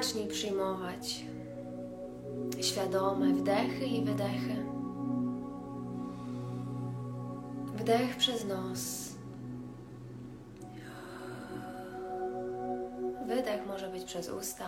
Zacznij przyjmować świadome wdechy i wydechy. Wdech przez nos. Wydech może być przez usta.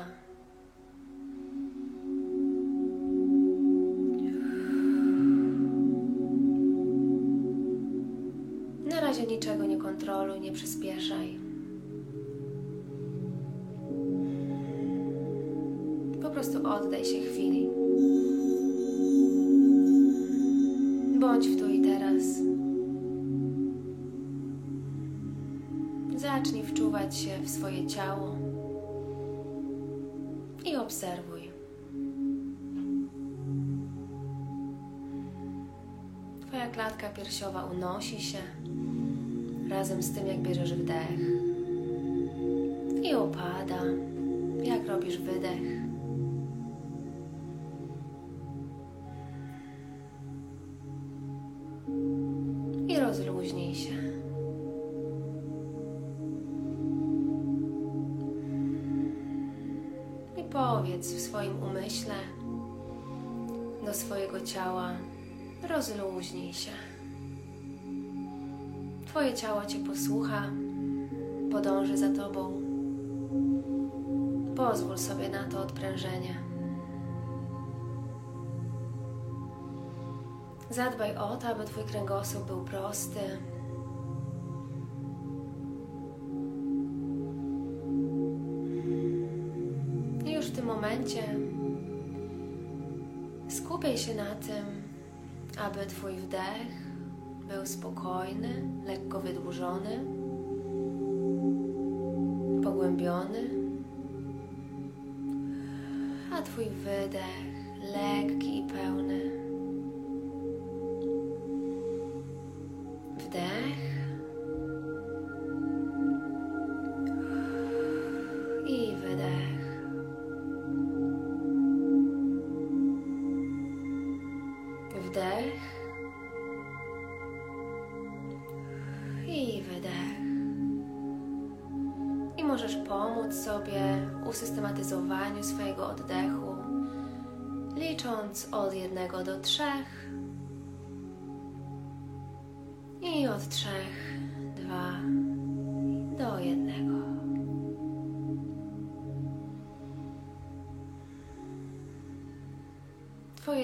Wczuwać się w swoje ciało i obserwuj. Twoja klatka piersiowa unosi się razem z tym, jak bierzesz wdech i opada, jak robisz wydech. Ciała: rozluźnij się. Twoje ciało Cię posłucha, podąży za Tobą. Pozwól sobie na to odprężenie. Zadbaj o to, aby Twój kręgosłup był prosty. Aby Twój wdech był spokojny, lekko wydłużony, pogłębiony, a Twój wydech lekki i pełny. Wdech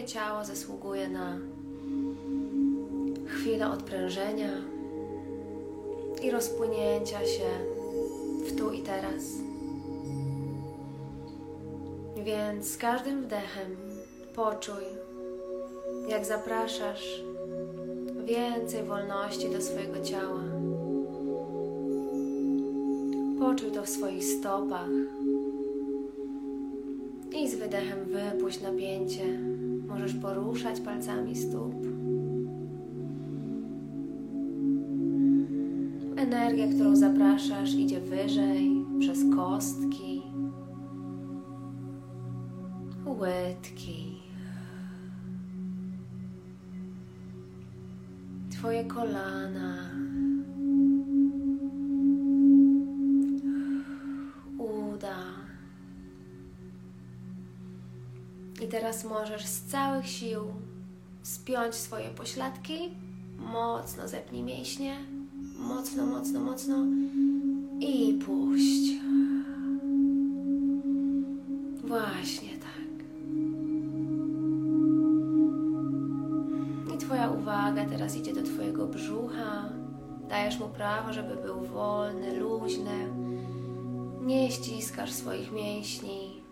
ciało zasługuje na chwilę odprężenia i rozpłynięcia się w tu i teraz. Więc z każdym wdechem poczuj, jak zapraszasz więcej wolności do swojego ciała. Poczuj to w swoich stopach. I z wydechem wypuść napięcie. Możesz poruszać palcami stóp. Energia, którą zapraszasz, idzie wyżej przez kostki, łydki, Twoje kolana, teraz możesz z całych sił spiąć swoje pośladki, mocno zepnij mięśnie, mocno, mocno, mocno i puść. Właśnie tak. I Twoja uwaga teraz idzie do Twojego brzucha. Dajesz mu prawo, żeby był wolny, luźny. Nie ściskasz swoich mięśni.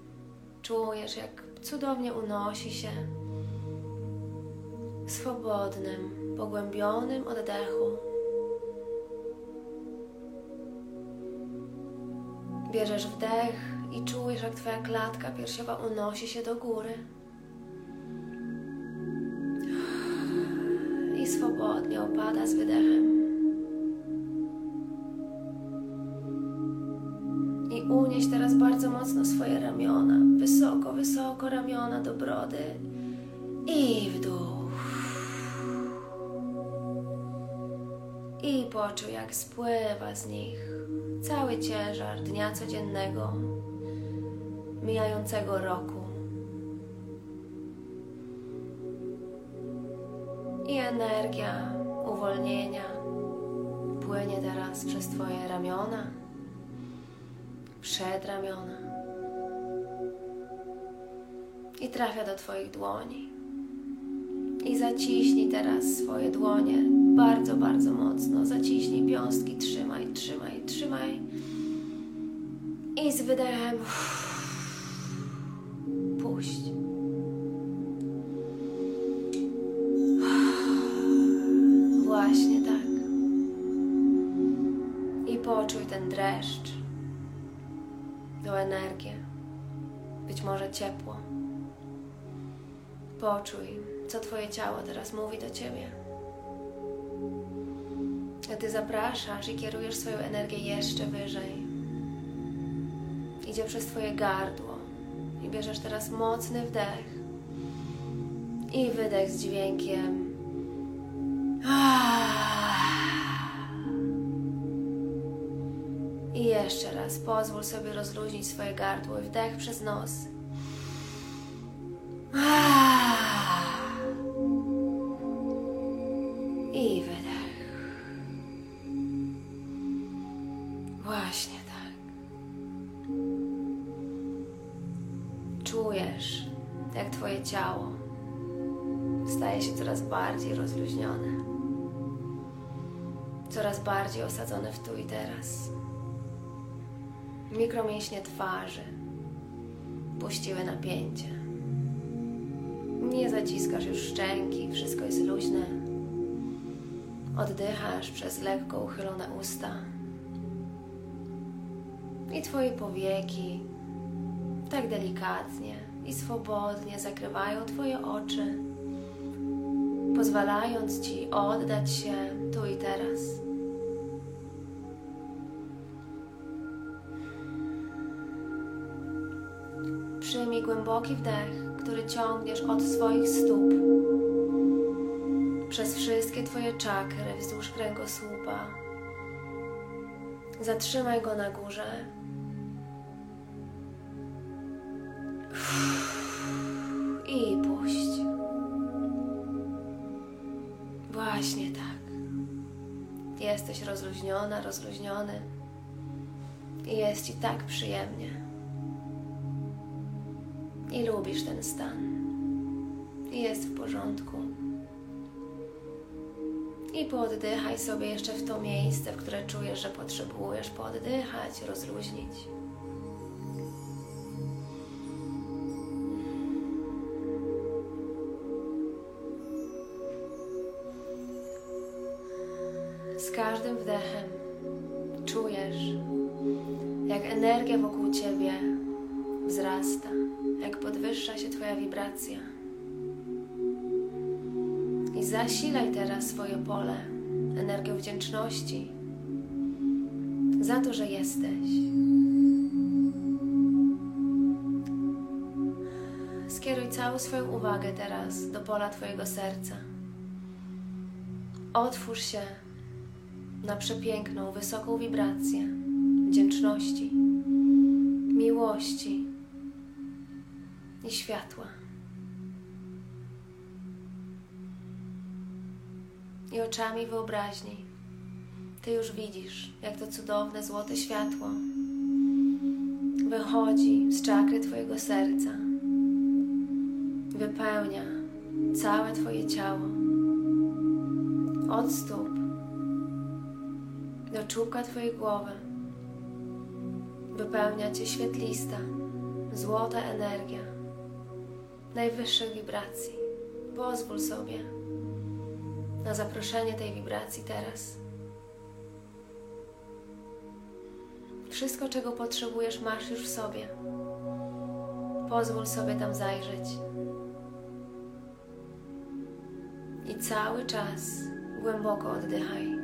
Czujesz, jak cudownie unosi się w swobodnym, pogłębionym oddechu. Bierzesz wdech i czujesz, jak Twoja klatka piersiowa unosi się do góry. I swobodnie opada z wydechem. Unieś teraz bardzo mocno swoje ramiona. Wysoko, wysoko ramiona do brody. I w dół. I poczuj, jak spływa z nich cały ciężar dnia codziennego. mijającego roku. I energia uwolnienia płynie teraz przez Twoje ramiona, przedramiona i trafia do Twoich dłoni. I zaciśnij teraz swoje dłonie bardzo, bardzo mocno. Zaciśnij piąstki, trzymaj, trzymaj, trzymaj. I z wydechem puść. Poczuj, co Twoje ciało teraz mówi do Ciebie. A Ty zapraszasz i kierujesz swoją energię jeszcze wyżej. Idzie przez Twoje gardło i bierzesz teraz mocny wdech i wydech z dźwiękiem. I jeszcze raz pozwól sobie rozluźnić swoje gardło i wdech przez nos. Właśnie tak. Czujesz, jak Twoje ciało staje się coraz bardziej rozluźnione, coraz bardziej osadzone w tu i teraz. Mikromięśnie twarzy puściły napięcie. Nie zaciskasz już szczęki, wszystko jest luźne. Oddychasz przez lekko uchylone usta. Twoje powieki tak delikatnie i swobodnie zakrywają Twoje oczy, pozwalając Ci oddać się tu i teraz. Przyjmij głęboki wdech, który ciągniesz od swoich stóp przez wszystkie Twoje czakry wzdłuż kręgosłupa. Zatrzymaj go na górze. Właśnie tak. Jesteś rozluźniona, rozluźniony. I jest Ci tak przyjemnie. I lubisz ten stan. I jest w porządku. I pooddychaj sobie jeszcze w to miejsce, w które czujesz, że potrzebujesz pooddychać, rozluźnić. Wibracja. I zasilaj teraz swoje pole energią wdzięczności za to, że jesteś. Skieruj całą swoją uwagę teraz do pola Twojego serca. Otwórz się na przepiękną, wysoką wibrację wdzięczności, miłości i światła. I oczami wyobraźni Ty już widzisz, jak to cudowne złote światło wychodzi z czakry Twojego serca, wypełnia całe Twoje ciało, od stóp do czubka Twojej głowy. Wypełnia Cię świetlista, złota energia najwyższych wibracji. Pozwól sobie na zaproszenie tej wibracji teraz. Wszystko, czego potrzebujesz, masz już w sobie. Pozwól sobie tam zajrzeć. I cały czas głęboko oddychaj.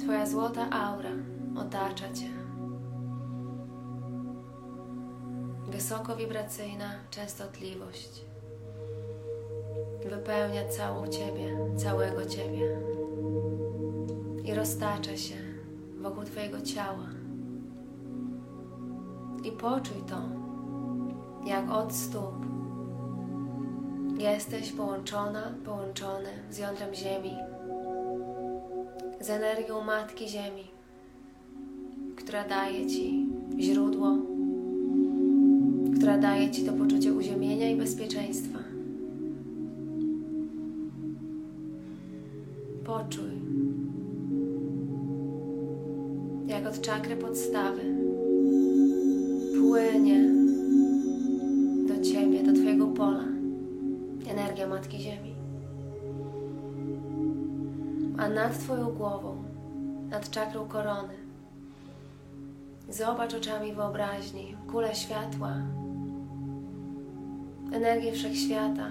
Twoja złota aura otacza Cię. Wysokowibracyjna częstotliwość wypełnia całą Ciebie, całego Ciebie i roztacza się wokół Twojego ciała. I poczuj to, jak od stóp jesteś połączona, połączony z jądrem Ziemi, z energią Matki Ziemi, która daje Ci źródło, która daje Ci to poczucie uziemienia i bezpieczeństwa. Poczuj, jak od czakry podstawy płynie do Ciebie, do Twojego pola energia Matki Ziemi. A nad Twoją głową, nad czakrą korony, zobacz oczami wyobraźni kulę światła, energię wszechświata,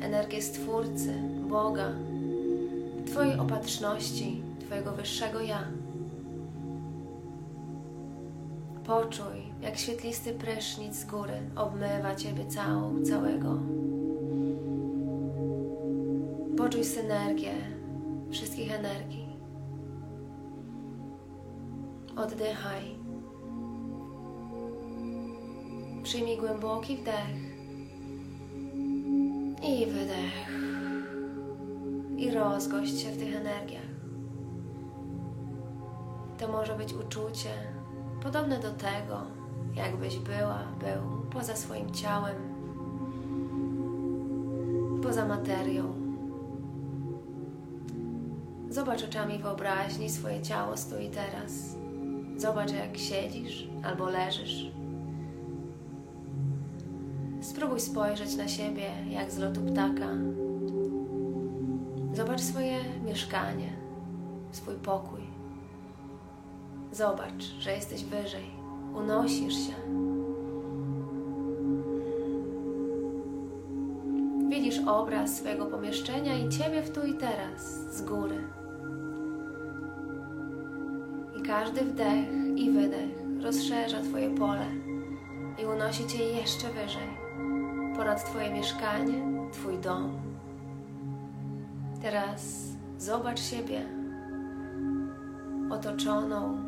energię Stwórcy, Boga, Twojej opatrzności, Twojego wyższego Ja. Poczuj, jak świetlisty prysznic z góry obmywa Ciebie całą, całego. Poczuj synergię wszystkich energii. Oddychaj. Przyjmij głęboki wdech i wydech. I rozgość się w tych energiach. To może być uczucie podobne do tego, jakbyś była, był poza swoim ciałem, poza materią. Zobacz oczami wyobraźni swoje ciało stoi teraz. Zobacz, jak siedzisz albo leżysz. Spróbuj spojrzeć na siebie jak z lotu ptaka. Zobacz swoje mieszkanie, swój pokój. Zobacz, że jesteś wyżej, unosisz się. Widzisz obraz swojego pomieszczenia i ciebie w tu i teraz, z góry. Każdy wdech i wydech rozszerza Twoje pole i unosi Cię jeszcze wyżej, ponad Twoje mieszkanie, Twój dom. Teraz zobacz siebie otoczoną,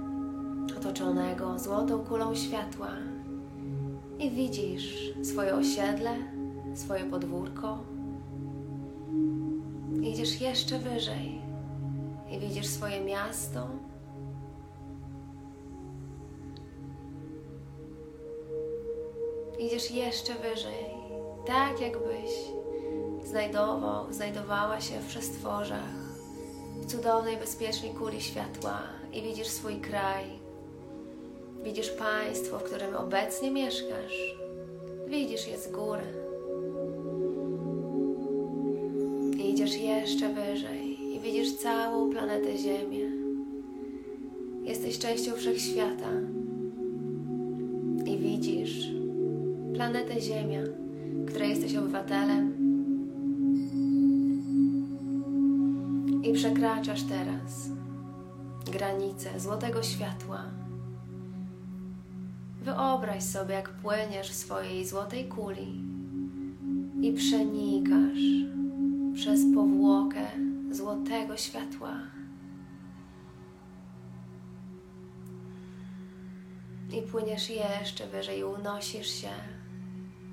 otoczonego złotą kulą światła i widzisz swoje osiedle, swoje podwórko. Idziesz jeszcze wyżej i widzisz swoje miasto, idziesz jeszcze wyżej, tak jakbyś znajdował, znajdowała się w przestworzach, w cudownej, bezpiecznej kuli światła i widzisz swój kraj, widzisz państwo, w którym obecnie mieszkasz, widzisz je z góry. I idziesz jeszcze wyżej i widzisz całą planetę Ziemię. Jesteś częścią wszechświata i widzisz planetę Ziemia, której jesteś obywatelem. I przekraczasz teraz granice złotego światła. Wyobraź sobie, jak płyniesz w swojej złotej kuli i przenikasz przez powłokę złotego światła. I płyniesz jeszcze wyżej, unosisz się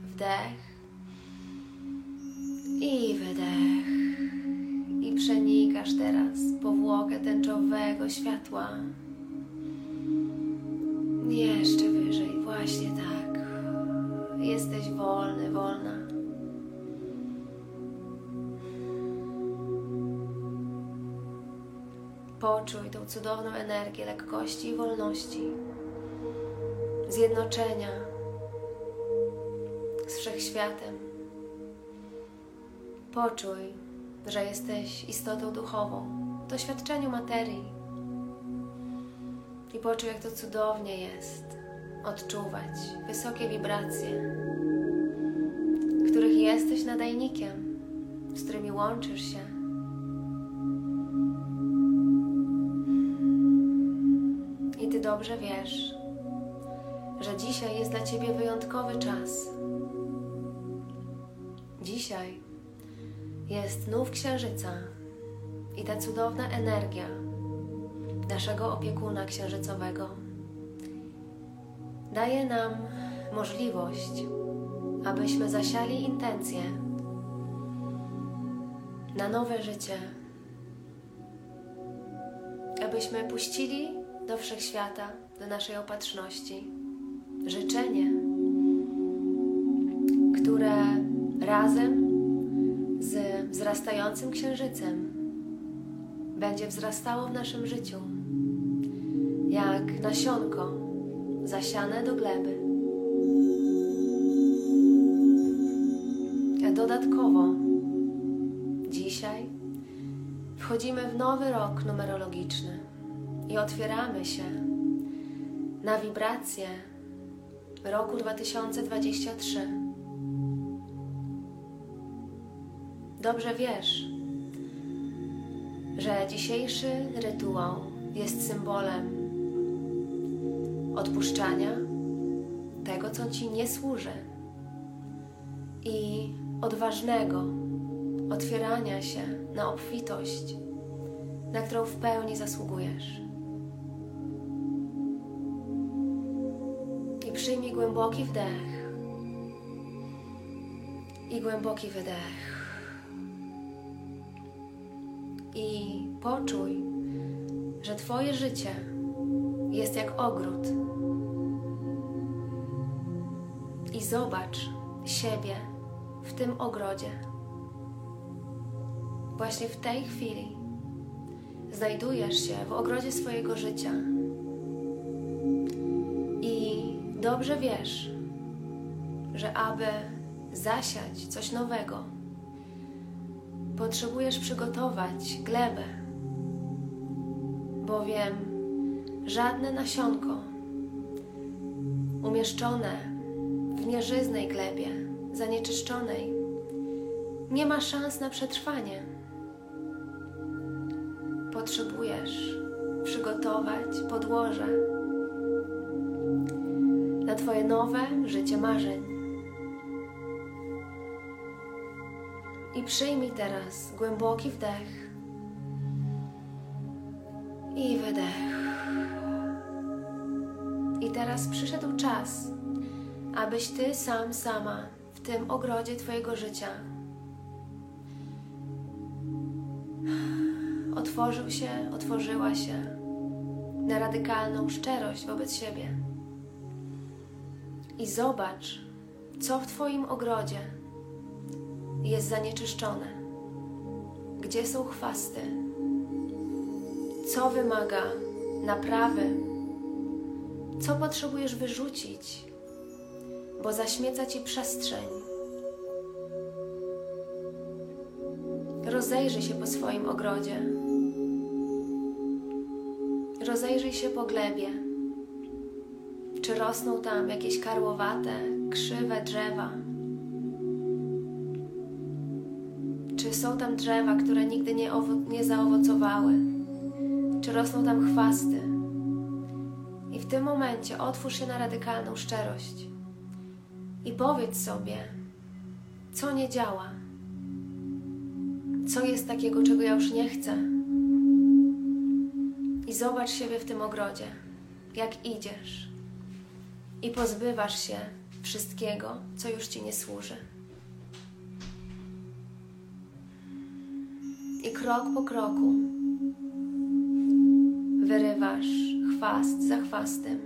Wdech i wydech. I przenikasz teraz powłokę tęczowego światła. Jeszcze wyżej, właśnie tak. Jesteś wolny, wolna. Poczuj tą cudowną energię lekkości i wolności, zjednoczenia z wszechświatem. Poczuj, że jesteś istotą duchową, w doświadczeniu materii. I poczuj, jak to cudownie jest odczuwać wysokie wibracje, których jesteś nadajnikiem, z którymi łączysz się. I Ty dobrze wiesz, że dzisiaj jest dla Ciebie wyjątkowy czas jest nów księżyca i ta cudowna energia naszego opiekuna księżycowego daje nam możliwość, abyśmy zasiali intencje na nowe życie, abyśmy puścili do wszechświata, do naszej opatrzności życzenie, które razem wzrastającym księżycem będzie wzrastało w naszym życiu, jak nasionko zasiane do gleby. A dodatkowo dzisiaj wchodzimy w nowy rok numerologiczny i otwieramy się na wibracje roku 2023. Dobrze wiesz, że dzisiejszy rytuał jest symbolem odpuszczania tego, co ci nie służy i odważnego otwierania się na obfitość, na którą w pełni zasługujesz. I przyjmij głęboki wdech i głęboki wydech. I poczuj, że Twoje życie jest jak ogród. I zobacz siebie w tym ogrodzie. Właśnie w tej chwili znajdujesz się w ogrodzie swojego życia. I dobrze wiesz, że aby zasiać coś nowego, potrzebujesz przygotować glebę, bowiem żadne nasionko umieszczone w nieżyznej glebie, zanieczyszczonej, nie ma szans na przetrwanie. Potrzebujesz przygotować podłoże na Twoje nowe życie marzeń. I przyjmij teraz głęboki wdech i wydech. I teraz przyszedł czas, abyś Ty sam, sama w tym ogrodzie Twojego życia otworzył się, otworzyła się na radykalną szczerość wobec siebie. I zobacz, co w Twoim ogrodzie jest zanieczyszczone, gdzie są chwasty, co wymaga naprawy, co potrzebujesz wyrzucić, bo zaśmieca Ci przestrzeń. Rozejrzyj się po swoim ogrodzie. Rozejrzyj się po glebie. Czy rosną tam jakieś karłowate, krzywe drzewa? Są tam drzewa, które nigdy nie, nie zaowocowały? Czy rosną tam chwasty? I w tym momencie otwórz się na radykalną szczerość i powiedz sobie, co nie działa, co jest takiego, czego ja już nie chcę. I zobacz siebie w tym ogrodzie, jak idziesz i pozbywasz się wszystkiego, co już ci nie służy. Krok po kroku wyrywasz chwast za chwastem,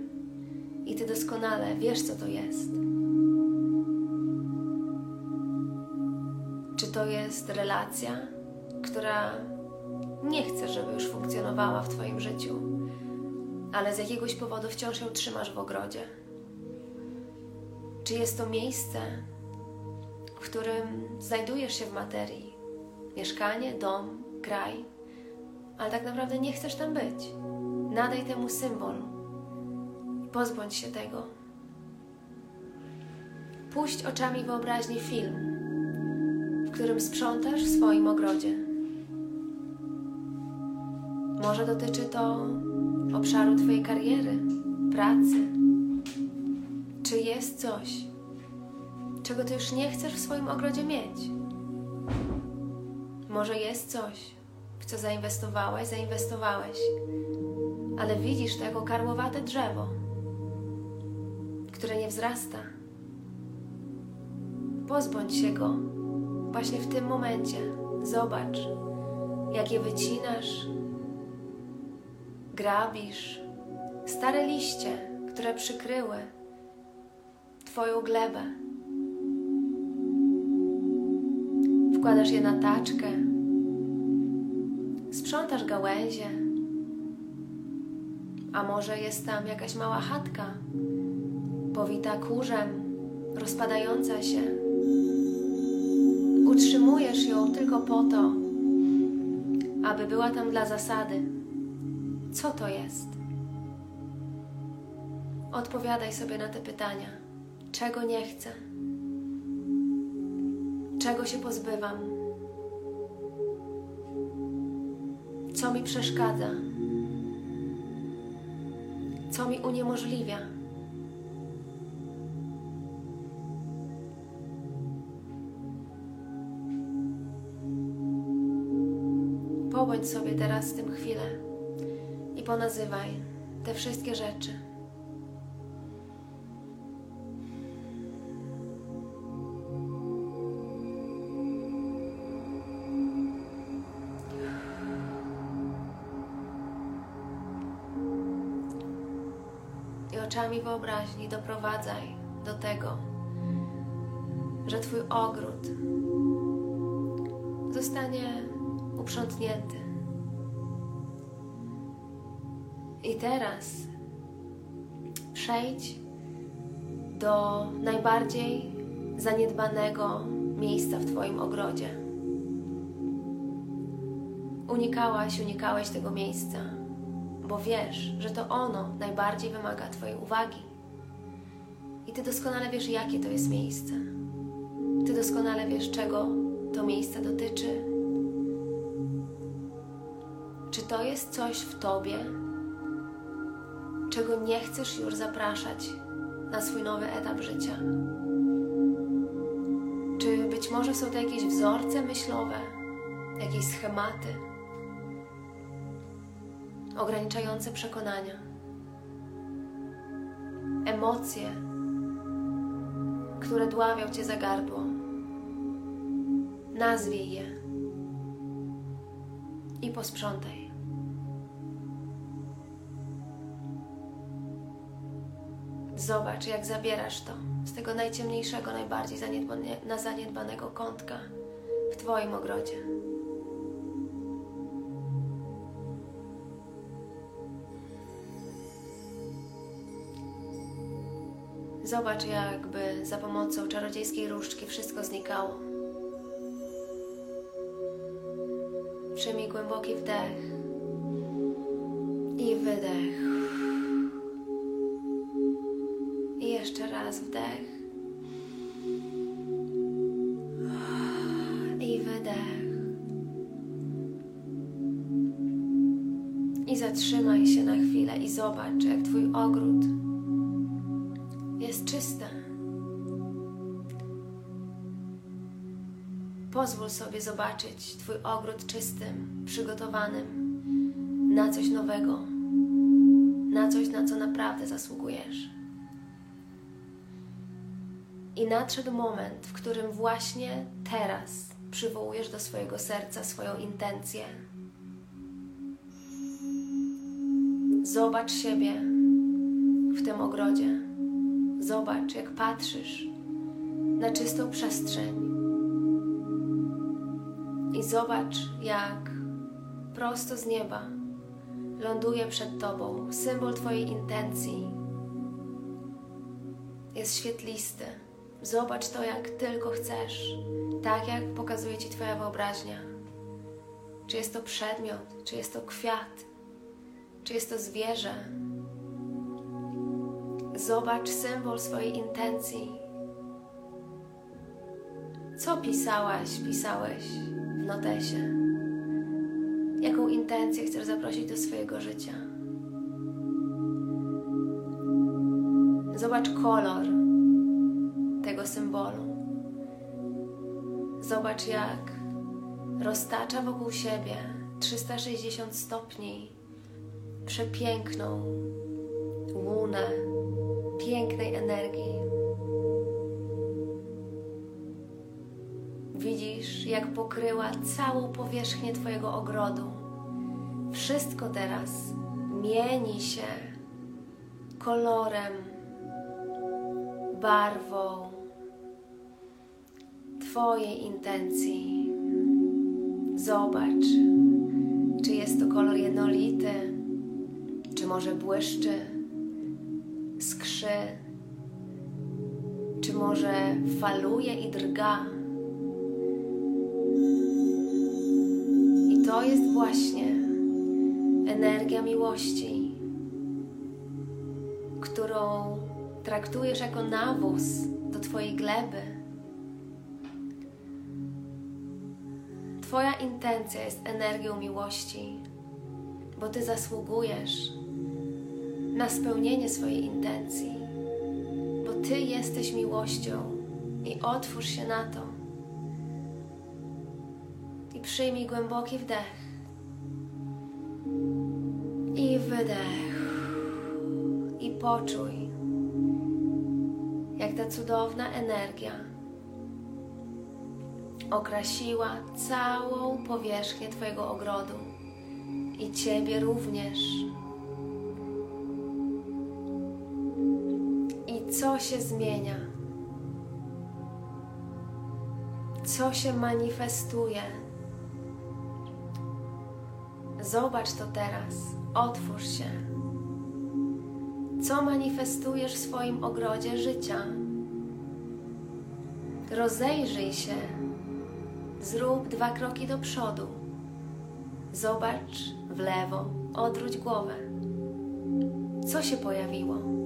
i ty doskonale wiesz, co to jest. Czy to jest relacja, która nie chce, żeby już funkcjonowała w Twoim życiu, ale z jakiegoś powodu wciąż ją trzymasz w ogrodzie? Czy jest to miejsce, w którym znajdujesz się w materii? Mieszkanie, dom, kraj, ale tak naprawdę nie chcesz tam być. Nadaj temu symbol. Pozbądź się tego. Puść oczami wyobraźni film, w którym sprzątasz w swoim ogrodzie. Może dotyczy to obszaru Twojej kariery, pracy. Czy jest coś, czego Ty już nie chcesz w swoim ogrodzie mieć? Może jest coś, w co zainwestowałeś, zainwestowałeś, ale widzisz to jako karłowate drzewo, które nie wzrasta. Pozbądź się go właśnie w tym momencie. Zobacz, jak je wycinasz, grabisz, stare liście, które przykryły Twoją glebę. Wkładasz je na taczkę, sprzątasz gałęzie, a może jest tam jakaś mała chatka, powita kurzem, rozpadająca się. Utrzymujesz ją tylko po to, aby była tam dla zasady. Co to jest? Odpowiadaj sobie na te pytania. Czego nie chcę? Czego się pozbywam? Co mi przeszkadza? Co mi uniemożliwia? Pobądź sobie teraz z tym chwilę i ponazywaj te wszystkie rzeczy. Oczami wyobraźni doprowadzaj do tego, że Twój ogród zostanie uprzątnięty. I teraz przejdź do najbardziej zaniedbanego miejsca w Twoim ogrodzie. Unikałaś, unikałeś tego miejsca, bo wiesz, że to ono najbardziej wymaga Twojej uwagi. I Ty doskonale wiesz, jakie to jest miejsce. Ty doskonale wiesz, czego to miejsce dotyczy. Czy to jest coś w Tobie, czego nie chcesz już zapraszać na swój nowy etap życia? Czy być może są to jakieś wzorce myślowe, jakieś schematy, ograniczające przekonania, emocje, które dławią cię za gardło? Nazwij je i posprzątaj. Zobacz, jak zabierasz to z tego najciemniejszego, najbardziej na zaniedbanego kątka w Twoim ogrodzie. Zobacz, jakby za pomocą czarodziejskiej różdżki wszystko znikało. Przyjmij głęboki wdech i wydech. I jeszcze raz wdech. I wydech. I zatrzymaj się na chwilę i zobacz, jak Twój ogród jest czysty. Pozwól sobie zobaczyć Twój ogród czystym, przygotowanym na coś nowego, na coś, na co naprawdę zasługujesz. I nadszedł moment, w którym właśnie teraz przywołujesz do swojego serca swoją intencję. Zobacz siebie w tym ogrodzie. Zobacz, jak patrzysz na czystą przestrzeń. I zobacz, jak prosto z nieba ląduje przed Tobą symbol Twojej intencji. Jest świetlisty. Zobacz to, jak tylko chcesz, tak jak pokazuje Ci Twoja wyobraźnia. Czy jest to przedmiot, czy jest to kwiat, czy jest to zwierzę. Zobacz symbol swojej intencji. Co pisałaś, pisałeś w notesie? Jaką intencję chcesz zaprosić do swojego życia? Zobacz kolor tego symbolu. Zobacz, jak roztacza wokół siebie 360 stopni przepiękną łunę pięknej energii. Widzisz, jak pokryła całą powierzchnię Twojego ogrodu. Wszystko teraz mieni się kolorem, barwą Twojej intencji. Zobacz, czy jest to kolor jednolity, czy może błyszczy, skrzy, czy może faluje i drga. I to jest właśnie energia miłości, którą traktujesz jako nawóz do Twojej gleby. Twoja intencja jest energią miłości, bo Ty zasługujesz na spełnienie swojej intencji, bo Ty jesteś miłością i otwórz się na to. I przyjmij głęboki wdech i wydech. I poczuj, jak ta cudowna energia okrasiła całą powierzchnię Twojego ogrodu i Ciebie również. Się zmienia? Co się manifestuje? Zobacz to teraz. Otwórz się. Co manifestujesz w swoim ogrodzie życia? Rozejrzyj się. Zrób dwa kroki do przodu. Zobacz w lewo, odwróć głowę. Co się pojawiło?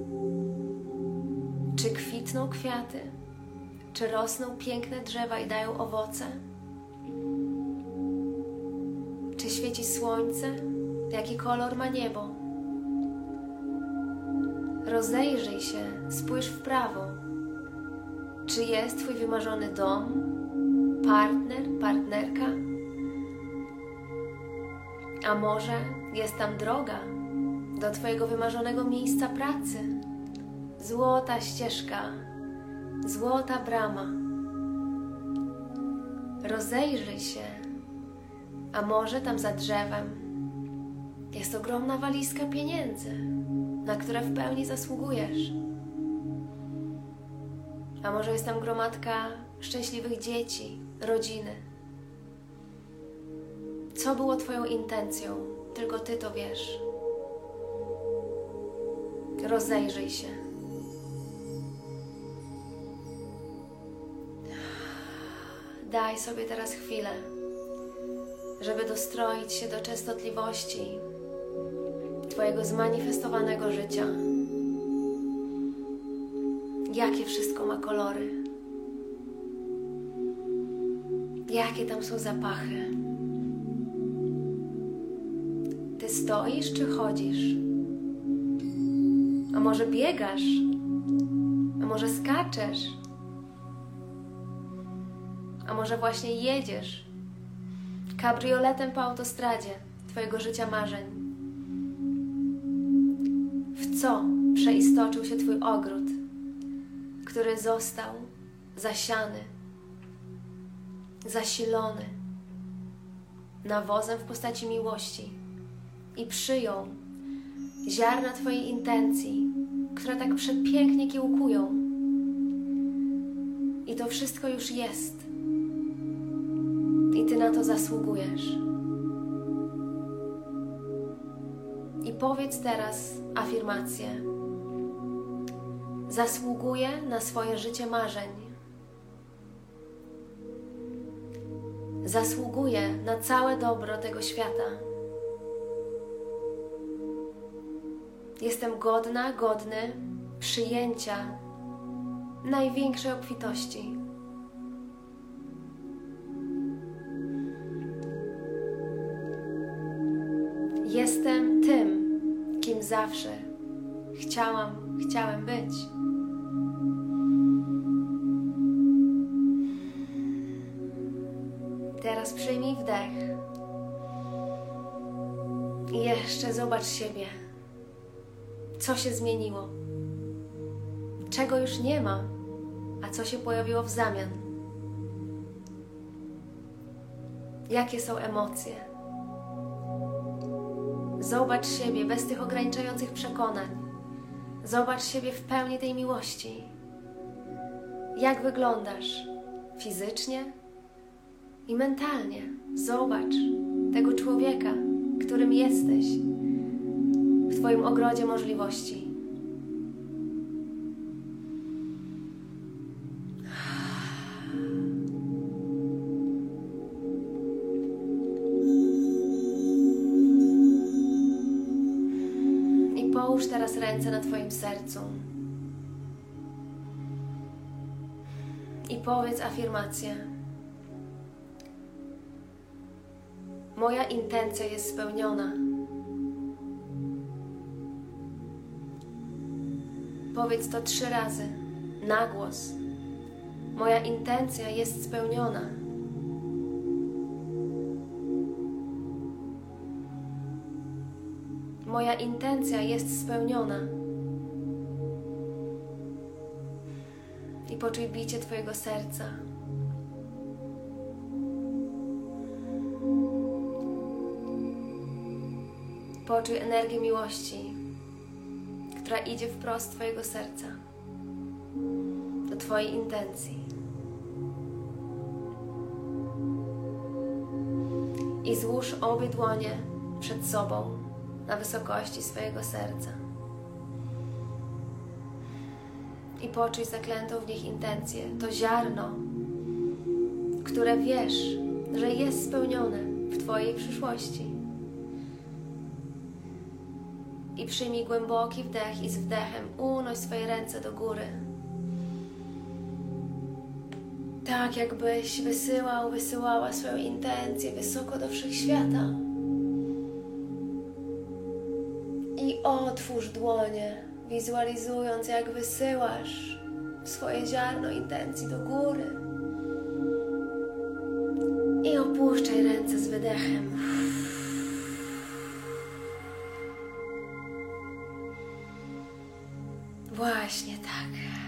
Czy kwitną kwiaty? Czy rosną piękne drzewa i dają owoce? Czy świeci słońce? Jaki kolor ma niebo? Rozejrzyj się, spójrz w prawo. Czy jest Twój wymarzony dom, partner, partnerka? A może jest tam droga do Twojego wymarzonego miejsca pracy? Złota ścieżka, złota brama. Rozejrzyj się, a może tam za drzewem jest ogromna walizka pieniędzy, na które w pełni zasługujesz. A może jest tam gromadka szczęśliwych dzieci, rodziny. Co było Twoją intencją? Tylko Ty to wiesz. Rozejrzyj się. Daj sobie teraz chwilę, żeby dostroić się do częstotliwości Twojego zmanifestowanego życia. Jakie wszystko ma kolory? Jakie tam są zapachy? Ty stoisz czy chodzisz? A może biegasz? A może skaczesz? A może właśnie jedziesz kabrioletem po autostradzie Twojego życia marzeń? W co przeistoczył się Twój ogród, który został zasiany, zasilony nawozem w postaci miłości i przyjął ziarna Twojej intencji, które tak przepięknie kiełkują. I to wszystko już jest. Ty na to zasługujesz. I powiedz teraz afirmację. Zasługuję na swoje życie marzeń. Zasługuję na całe dobro tego świata. Jestem godna, godny przyjęcia największej obfitości. Zawsze chciałam, chciałem być. Teraz przyjmij wdech. I jeszcze zobacz siebie. Co się zmieniło? Czego już nie ma, a co się pojawiło w zamian? Jakie są emocje? Zobacz siebie bez tych ograniczających przekonań. Zobacz siebie w pełni tej miłości. Jak wyglądasz fizycznie i mentalnie. Zobacz tego człowieka, którym jesteś w Twoim ogrodzie możliwości. Sercu. I powiedz afirmację. Moja intencja jest spełniona. Powiedz to trzy razy, na głos. Moja intencja jest spełniona. Moja intencja jest spełniona. I poczuj bicie Twojego serca. Poczuj energię miłości, która idzie wprost Twojego serca do Twojej intencji. I złóż obie dłonie przed sobą na wysokości swojego serca. I poczuj zaklętą w nich intencję, to ziarno, które wiesz, że jest spełnione w Twojej przyszłości i przyjmij głęboki wdech i z wdechem unoś swoje ręce do góry. Tak jakbyś wysyłał, wysyłała swoją intencję wysoko do wszechświata. I otwórz dłonie, wizualizując jak wysyłasz swoje ziarno intencji do góry. I opuszczaj ręce z wydechem. Właśnie tak.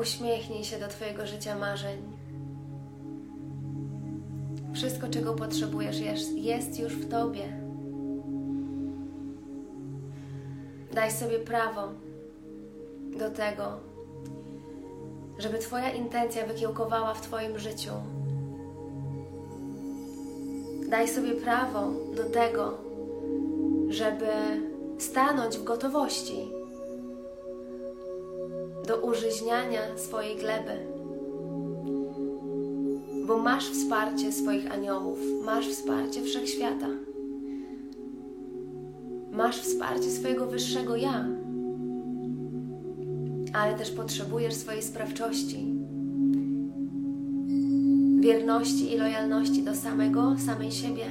Uśmiechnij się do Twojego życia marzeń. Wszystko, czego potrzebujesz, jest, już w Tobie. Daj sobie prawo do tego, żeby Twoja intencja wykiełkowała w Twoim życiu. Daj sobie prawo do tego, żeby stanąć w gotowości do użyźniania swojej gleby. Bo masz wsparcie swoich aniołów, masz wsparcie wszechświata, masz wsparcie swojego wyższego ja ale też potrzebujesz swojej sprawczości, wierności i lojalności do samego, samej siebie.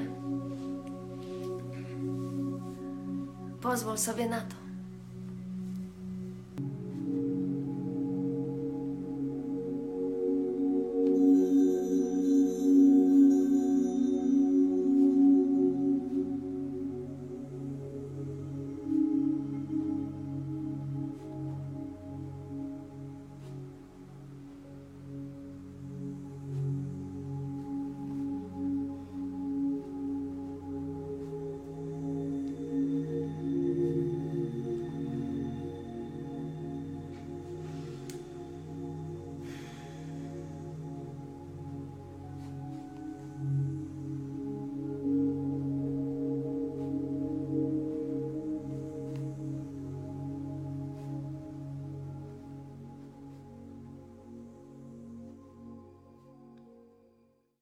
Pozwól sobie na to.